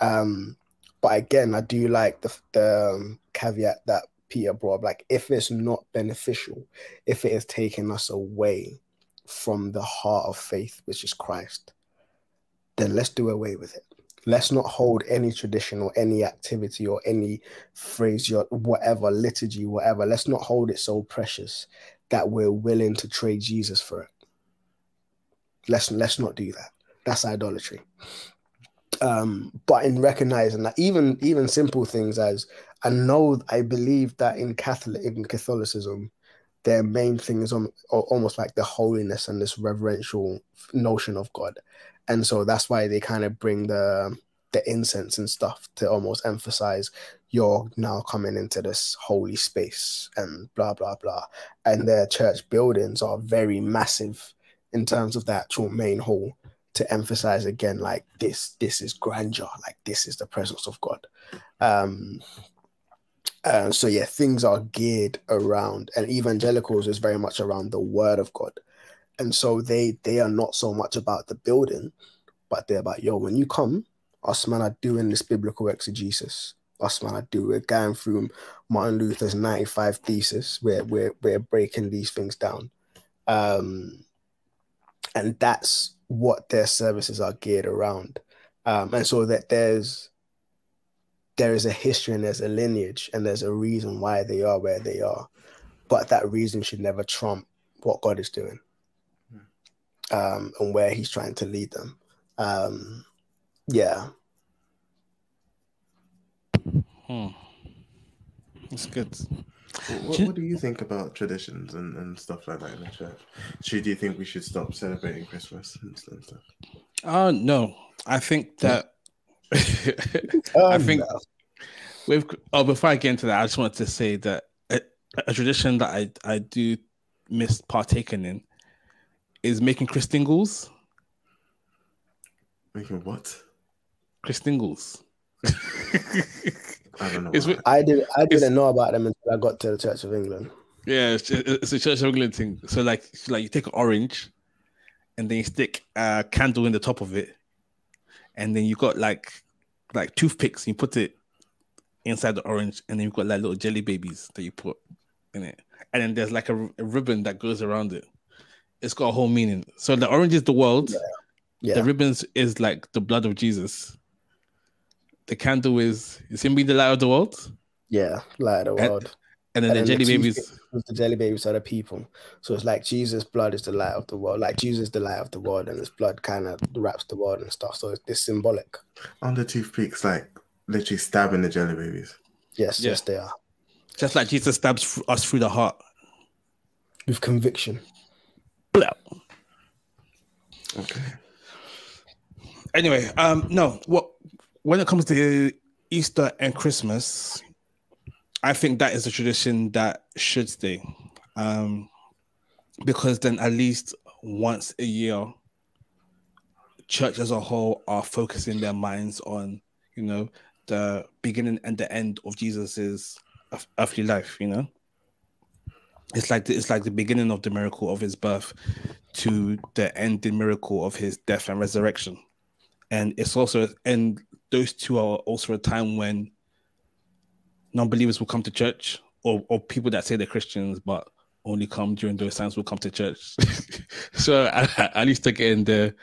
Um but again, I do like the, the um, caveat that Peter brought. Like, if it's not beneficial, if it is taking us away from the heart of faith, which is Christ, then let's do away with it. Let's not hold any tradition or any activity or any phrase, or whatever, liturgy, whatever. Let's not hold it so precious that we're willing to trade Jesus for it. Let's let's not do that. That's idolatry um but in recognizing that even even simple things as i know i believe that in catholic in catholicism their main thing is on, almost like the holiness and this reverential notion of god and so that's why they kind of bring the the incense and stuff to almost emphasize you're now coming into this holy space and blah blah blah. And their church buildings are very massive in terms of the actual main hall to emphasize again like this this is grandeur like this is the presence of god. Um uh, so yeah things are geared around and evangelicals is very much around the word of god and so they they are not so much about the building but they're about yo when you come us man are doing this biblical exegesis. Us man are doing we're going through martin luther's 95 thesis where we're, we're breaking these things down. Um and that's what their services are geared around. Um, and so that there's there is a history and there's a lineage and there's a reason why they are where they are. But that reason should never trump what god is doing um, and where he's trying to lead them um, yeah Hmm. That's good. What, what do you think about traditions and, and stuff like that in the church? Should do you think we should stop celebrating Christmas and stuff? Uh no. I think that Um, I think with oh before I get into that, I just wanted to say that a, a tradition that I I do miss partaking in is making Christingles. Making what? Christingles. I don't know. It's i did. I didn't know about them until i got to the church of england Yeah, it's, it's a Church of England thing. So like, like you take an orange, and then you stick a candle in the top of it, and then you got like like toothpicks. You put it inside the orange, and then you've got like little jelly babies that you put in it, and then there's like a, a ribbon that goes around it. It's got a whole meaning. So the orange is the world. Yeah. Yeah. The ribbons is like the blood of Jesus. The candle is is him being the light of the world, yeah. Light of the world. and then And the then jelly the babies. the jelly babies are the people. So it's like Jesus' blood is the light of the world. Like Jesus is the light of the world, and his blood kind of wraps the world and stuff. So it's, it's symbolic. On the toothpicks, like literally stabbing the jelly babies. Yes, Yeah. yes, they are. Just like Jesus stabs us through the heart. With conviction. Blah. Okay. Anyway, um, no, what when it comes to Easter and Christmas, I think that is a tradition that should stay. Um, because then at least once a year, church as a whole are focusing their minds on, you know, the beginning and the end of Jesus's earthly life, you know. It's like the, it's like the beginning of the miracle of his birth to the ending miracle of his death and resurrection. And it's also and those two are also a time when non-believers will come to church or, or people that say they're Christians but only come during those times will come to church. so at, at least they're getting the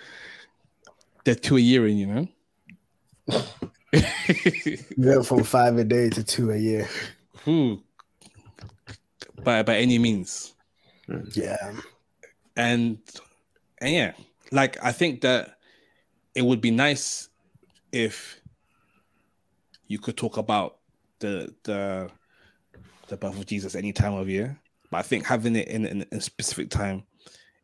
the two a year in, you know. We went from five a day to two a year. Ooh. By by any means. Yeah. and and yeah like i think that it would be nice if you could talk about the the the birth of jesus any time of year but i think having it in, in a specific time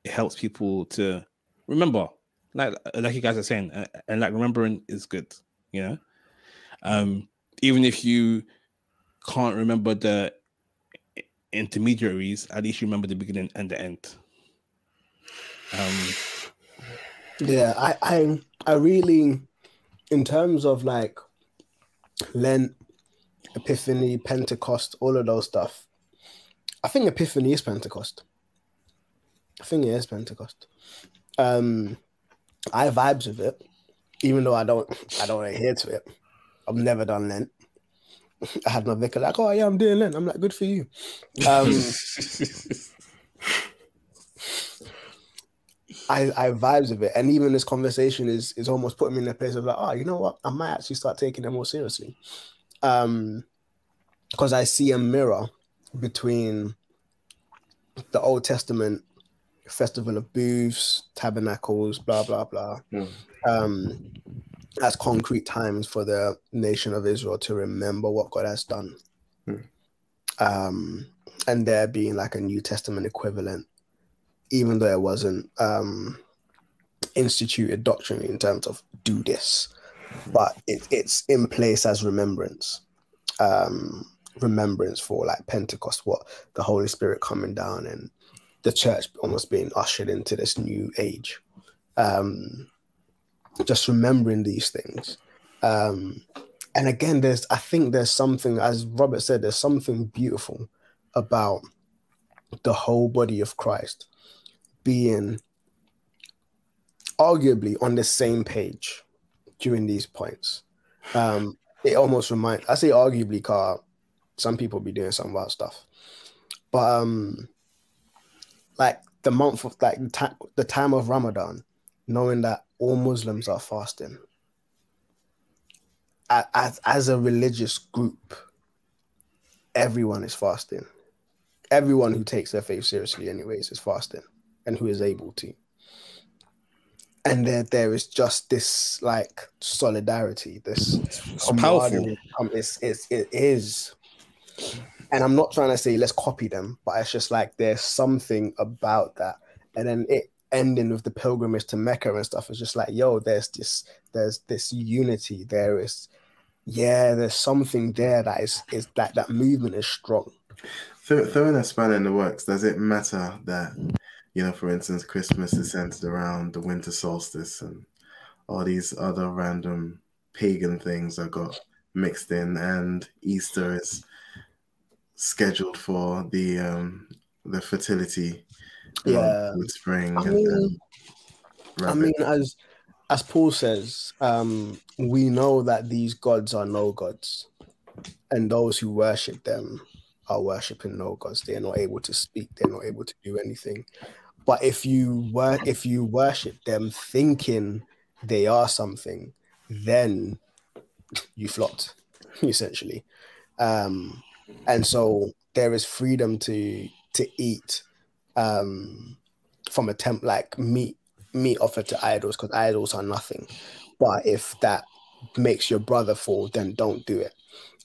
it helps people to remember like like you guys are saying uh, and like remembering is good you know um even if you can't remember the intermediaries at least you remember the beginning and the end um Yeah, I, I I really in terms of like Lent, Epiphany, Pentecost, all of those stuff, I think Epiphany is Pentecost. I think it is Pentecost. Um I have vibes with it, even though I don't I don't adhere to it. I've never done Lent. I had my vicar like, oh yeah, I'm doing Lent. I'm like, good for you. Um I, I vibes of it, and even this conversation is is almost putting me in a place of like, oh, you know what? I might actually start taking it more seriously, um, because I see a mirror between the Old Testament festival of booths, tabernacles, blah blah blah, Mm. um, as concrete times for the nation of Israel to remember what God has done, Mm. um, and there being like a New Testament equivalent even though it wasn't um, instituted doctrinally in terms of do this, but it, it's in place as remembrance, um, remembrance for like Pentecost, what the Holy Spirit coming down and the church almost being ushered into this new age. Um, just remembering these things. Um, and again, there's I think there's something, as Robert said, there's something beautiful about the whole body of Christ being arguably on the same page during these points. Um, it almost reminds I say arguably car some people be doing some wild stuff. But um like the month of like the, ta- the time of Ramadan, knowing that all Muslims are fasting. As, as a religious group, everyone is fasting. Everyone who takes their faith seriously, anyways, is fasting and who is able to. And there, there is just this like solidarity, this it's powerful. Um, it's, it's, it is. And I'm not trying to say let's copy them, but it's just like there's something about that. And then it ending with the pilgrimage to Mecca and stuff is just like, yo, there's this, there's this unity. There is, yeah, there's something there that is is that that movement is strong. Throw, throwing a spanner in the works, does it matter that, you know, for instance, Christmas is centered around the winter solstice and all these other random pagan things that got mixed in, and Easter is scheduled for the um the fertility Yeah. spring I mean, I mean, as as Paul says, um, we know that these gods are no gods, and those who worship them are worshiping no gods. They are not able to speak. They're not able to do anything. But if you were, if you worship them thinking they are something, then you flopped, essentially. Um, and so there is freedom to to eat um, from a temp like meat meat offered to idols because idols are nothing. But if that makes your brother fall, then don't do it.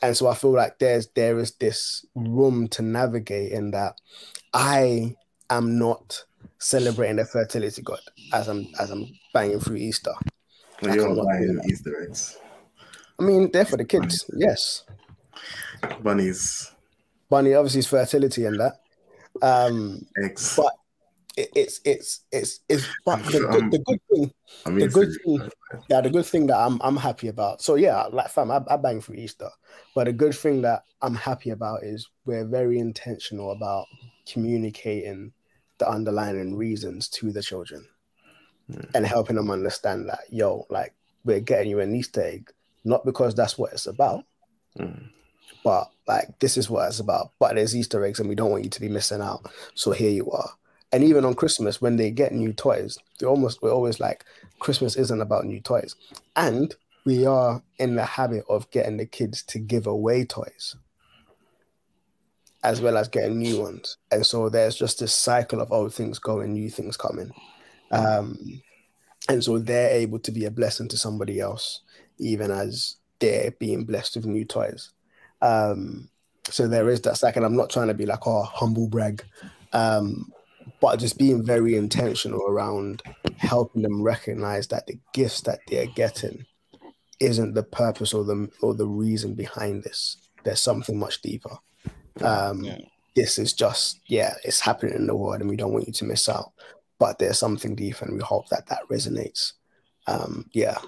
And so I feel like there's there is this room to navigate in that I am not celebrating the fertility god as I'm as I'm banging through Easter. Well, I you're buying. Easter eggs, I mean, they're for the kids, yes. bunnies, Bunny obviously is fertility and that. Um, but it, it's it's it's it's but the, good, the good thing I the good thing, yeah, the good thing that I'm I'm happy about. So yeah, like fam, I, I bang for Easter, but the good thing that I'm happy about is we're very intentional about communicating the underlying reasons to the children Mm. and helping them understand that yo, like we're getting you an Easter egg, not because that's what it's about, Mm. But like this is what it's about. But there's Easter eggs, and we don't want you to be missing out. So here you are. And even on Christmas, when they get new toys, they almost we're always like, Christmas isn't about new toys, and we are in the habit of getting the kids to give away toys, as well as getting new ones. And so there's just this cycle of old things going, new things coming. Um, and so they're able to be a blessing to somebody else, even as they're being blessed with new toys. Um, so there is that second. I'm not trying to be like, oh, humble brag, um, but just being very intentional around helping them recognize that the gifts that they're getting isn't the purpose or the or the reason behind this. There's something much deeper. Um, Yeah. This is just yeah, it's happening in the world, and we don't want you to miss out. But there's something deeper, and we hope that that resonates. Um, yeah,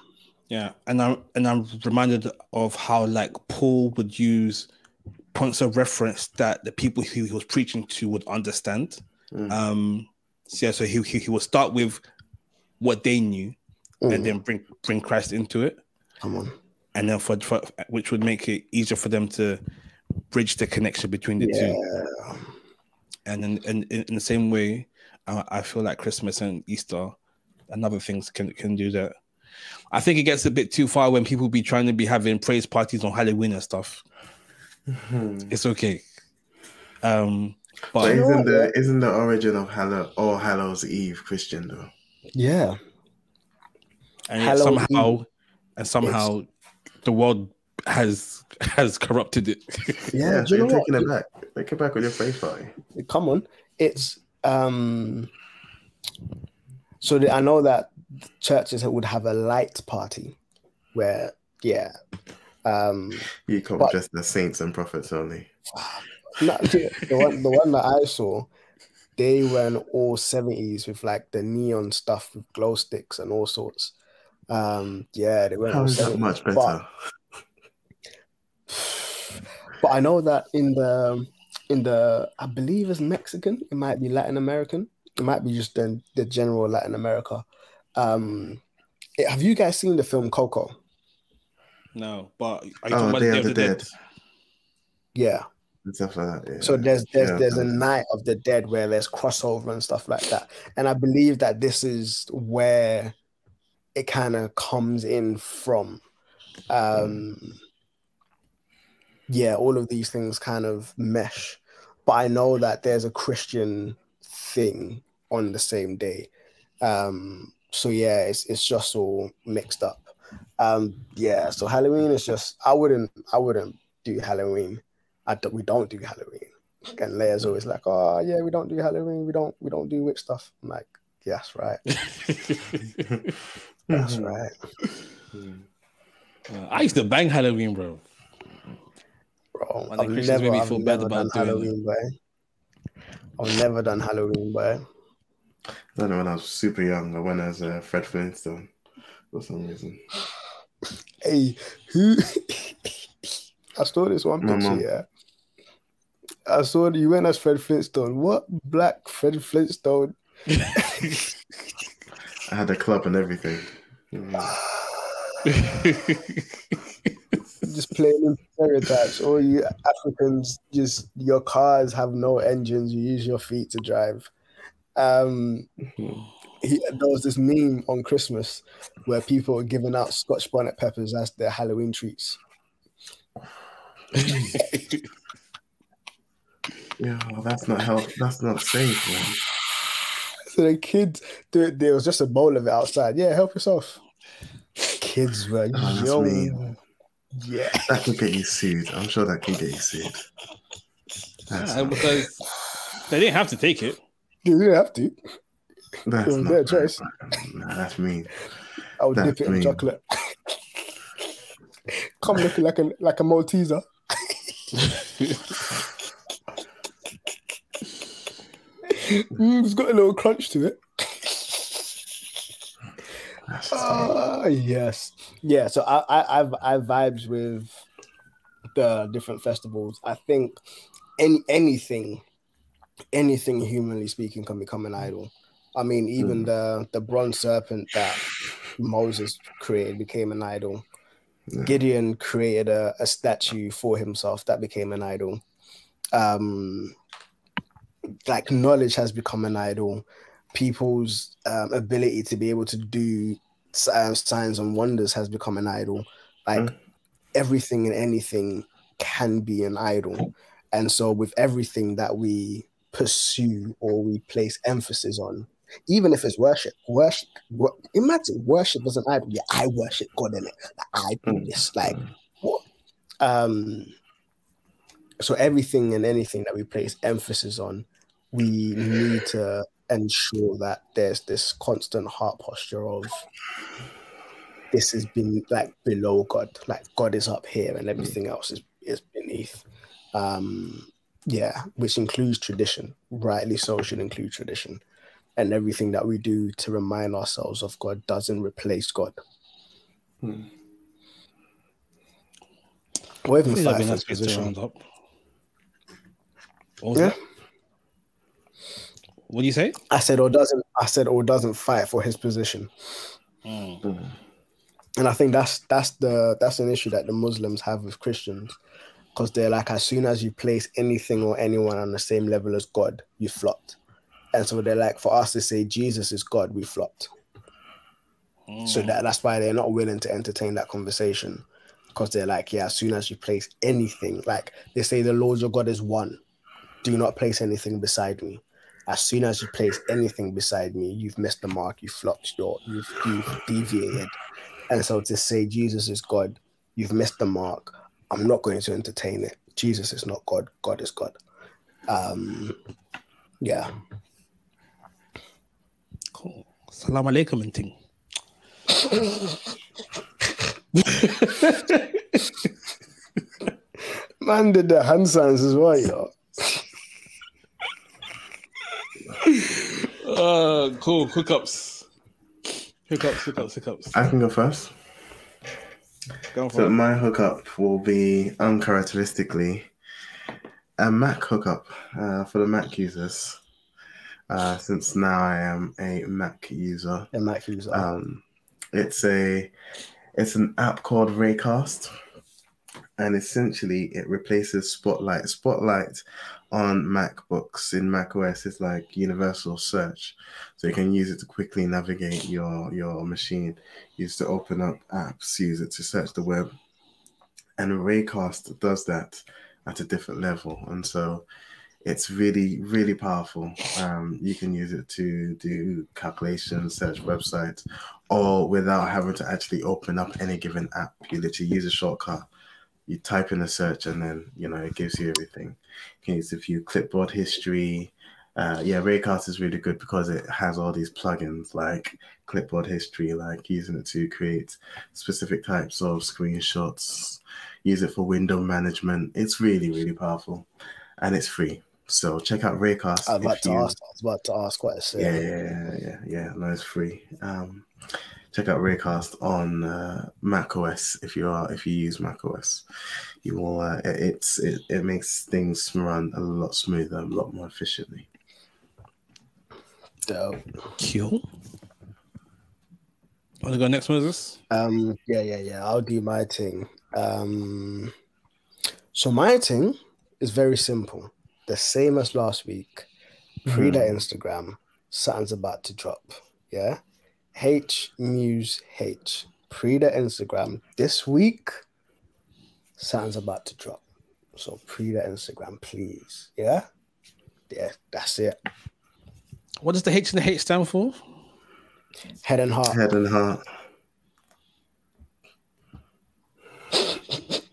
Yeah, and I'm and I'm reminded of how like Paul would use points of reference that the people who he was preaching to would understand. Mm. Um, so yeah, so he, he he would start with what they knew, Mm, and then bring bring Christ into it, come on, and then for, for which would make it easier for them to bridge the connection between the two. yeah, And then in, in, in the same way, I, I feel like Christmas and Easter and other things can can do that. I think it gets a bit too far when people be trying to be having praise parties on Halloween and stuff. Mhm. It's okay. Um, But but isn't the isn't the origin of Hallow All Hallows Eve Christian though? yeah. and yet Halloween. somehow and somehow the world has has corrupted it. Yeah, do so you you're know taking it back. Take it back with your praise party. come on it's um so the, i know that churches that would have a light party where yeah um You come But- dressed as saints and prophets only. not, the one the one that i saw they went all 70s with like the neon stuff with glow sticks and all sorts um yeah they went How all is that much better? but- but I know that in the in the I believe it's Mexican, it might be Latin American, it might be just the the general Latin America. Um, have you guys seen the film Coco? no, but are you Oh, talking about Day Day of the Dead. Yeah. and stuff like that. Yeah. So there's there's Yeah, there's a I've done that. night of the dead where there's crossover and stuff like that, and I believe that this is where it kind of comes in from. Um, yeah, all of these things kind of mesh, but I know that there's a Christian thing on the same day. Um, so yeah, it's it's just all mixed up. Um, yeah, so Halloween is just I wouldn't I wouldn't do Halloween. I don't, we don't do Halloween. And Leia's always like, oh yeah, we don't do Halloween. We don't we don't do witch stuff. I'm like, yes, right, that's right, Mhm. Uh, I used to bang Halloween, bro. bro. I've never, made me I've never about done doing it. Halloween, boy. I've never done Halloween, boy. I don't know when I was super young. I went as uh, Fred Flintstone for some reason. Hey, who? I saw this one My picture. Yeah, I saw you went as Fred Flintstone. What black Fred Flintstone? I had a club and everything. just playing in stereotypes. All you Africans, just your cars have no engines. You use your feet to drive. Um, he, there was this meme on Christmas where people were giving out Scotch bonnet peppers as their Halloween treats. Yeah, well, that's not help. That's not safe, man. So the kids, there, there was just a bowl of it outside. Yeah, help yourself. Kids were Oh, that's young. mean. Yeah. That could get you sued. I'm sure that can get you sued. That's, Yeah, because they didn't have to take it. You didn't have to. that's was not their choice. Nah, that's mean. I would That's dip it in chocolate. Come looking like a like a Malteser. Mm, it's got a little crunch to it. Ah, yes, yeah. So I, I, I've, I vibes with the different festivals. I think any anything, anything humanly speaking, can become an idol. I mean, even the the bronze serpent that Moses created became an idol. Yeah. Gideon created a, a statue for himself that became an idol. Um, like knowledge has become an idol. People's um, ability to be able to do uh, signs and wonders has become an idol. Like Mm. everything and anything can be an idol. And so, with everything that we pursue or we place emphasis on, even if it's worship, worship, wo- imagine worship as an idol. Yeah, I worship God in it. Like, I do Mm. this. Like, what? Um, so everything and anything that we place emphasis on, we need to ensure that there's this constant heart posture of this has been like below God, like God is up here and everything else is is beneath. Um, yeah, which includes tradition, rightly so should include tradition, and everything that we do to remind ourselves of God doesn't replace God. Hmm. Or even fight for his to get to position. up. What Yeah. that? What do you say? I said, or doesn't. I said, or doesn't fight for his position. Mm. and I think that's that's the that's an issue that the Muslims have with Christians because they're like as soon as you place anything or anyone on the same level as God, you flopped, and so they're like for us to say Jesus is God, we flopped. So hmm. that that's why they're not willing to entertain that conversation because they're like, yeah, as soon as you place anything, like they say the Lord your God is one, do not place anything beside me. As soon as you place anything beside me, you've missed the mark, you flopped, your, you've, you've deviated. And so to say Jesus is God, you've missed the mark. I'm not going to entertain it. Jesus is not God. God is God. Um, yeah. Cool. Salam alaikum and thing. Man did the hand signs as well, yo. Uh, cool. Hookups. Hookups, hookups, hookups. I can go first. Go for So it. my hookup will be uncharacteristically a Mac hookup uh, for the Mac users. Uh, since now I am a Mac user. And Mac Hughes. Um, it's a it's an app called Raycast, and essentially it replaces Spotlight. Spotlight on MacBooks in macOS is like universal search, so you can use it to quickly navigate your your machine. Use it to open up apps. Use it to search the web, and Raycast does that at a different level, and so it's really really powerful um, you can use it to do calculations search websites or without having to actually open up any given app you literally use a shortcut you type in a search and then you know it gives you everything you can use it to clipboard history uh, yeah raycast is really good because it has all these plugins like clipboard history like using it to create specific types of screenshots use it for window management it's really really powerful and it's free so check out Raycast. I was about if to you- ask. I was about to ask what it Yeah, yeah, yeah, yeah, yeah. No, it's free. Um, check out Raycast on uh, Mac OS if you are if you use Mac OS. You will. Uh, it, it's it, it makes things run a lot smoother, a lot more efficiently. Dope. Cool. Want to go next, Moses? Um, yeah, yeah, yeah. I'll do my thing. Um, so my thing is very simple. The same as last week. Pre the Instagram, something's about to drop. Yeah. H Muse H. Pre the Instagram this week. Sounds about to drop. So pre the Instagram, please. Yeah. Yeah, that's it. What does the H and the H stand for? Head and heart. Head and heart.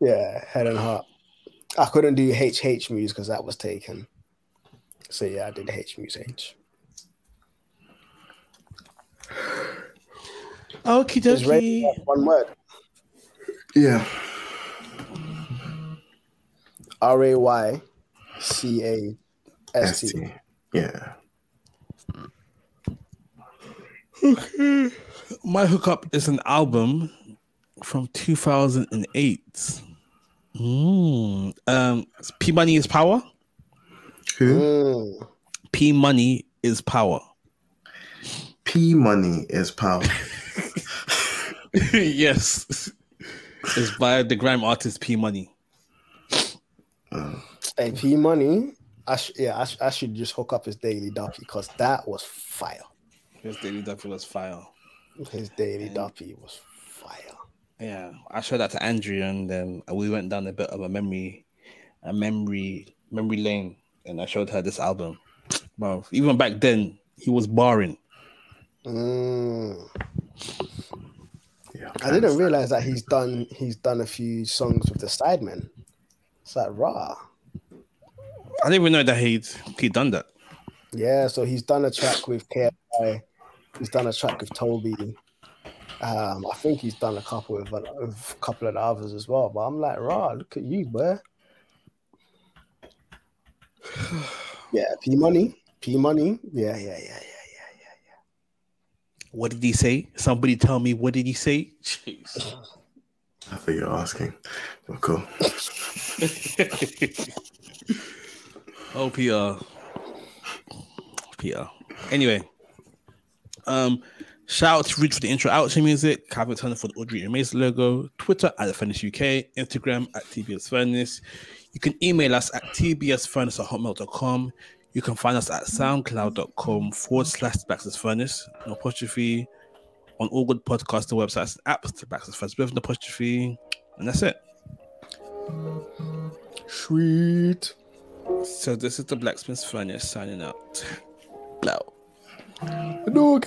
Yeah, head and heart. I couldn't do HH Muse because that was taken. So yeah, I did H Muse H. Okie Is dokie. One word. Yeah. R A Y C A S T. Yeah. Okay. My hookup is an album from 2008. Mm. Um, P Money is Power. Who? Mm. P Money is Power. P money is power. yes. It's by the grime artist P Money. Hey, P Money. I sh- yeah, I, sh- I should just hook up his daily duppy because that was fire. His Daily Duppy was fire. His daily duppy was fire. Yeah, I showed that to Andrew, and then we went down a bit of a memory, a memory, memory lane, and I showed her this album. Well, even back then, he was barring. Mm. Yeah. I didn't realize that he's done he's done a few songs with the Sidemen. It's like raw. I didn't even know that he'd he'd done that. Yeah, so he's done a track with KSI. He's done a track with Toby. Um, I think he's done a couple with, with a couple of the others as well. But I'm like, raw, look at you, boy. Yeah, P Money, P Money. Yeah, yeah, yeah, yeah, yeah, yeah, yeah. What did he say? Somebody tell me what did he say? Jeez. I thought you were asking. But cool. oh, PR. PR. Anyway, um, shout out to Reach for the intro outro music, Calvin Turner for the Ordinary Amazing logo, Twitter at the Furnace UK, Instagram at TBS Furnace. You can email us at tbsfurnace at hotmail.com. You can find us at soundcloud.com forward slash Blacksmith's Furnace, no apostrophe, on all good podcaster websites and apps, to Blacksmith's Furnace with an apostrophe. And that's it. Sweet. So this is the Blacksmith's Furnace signing out. Blow. No.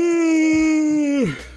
Mm.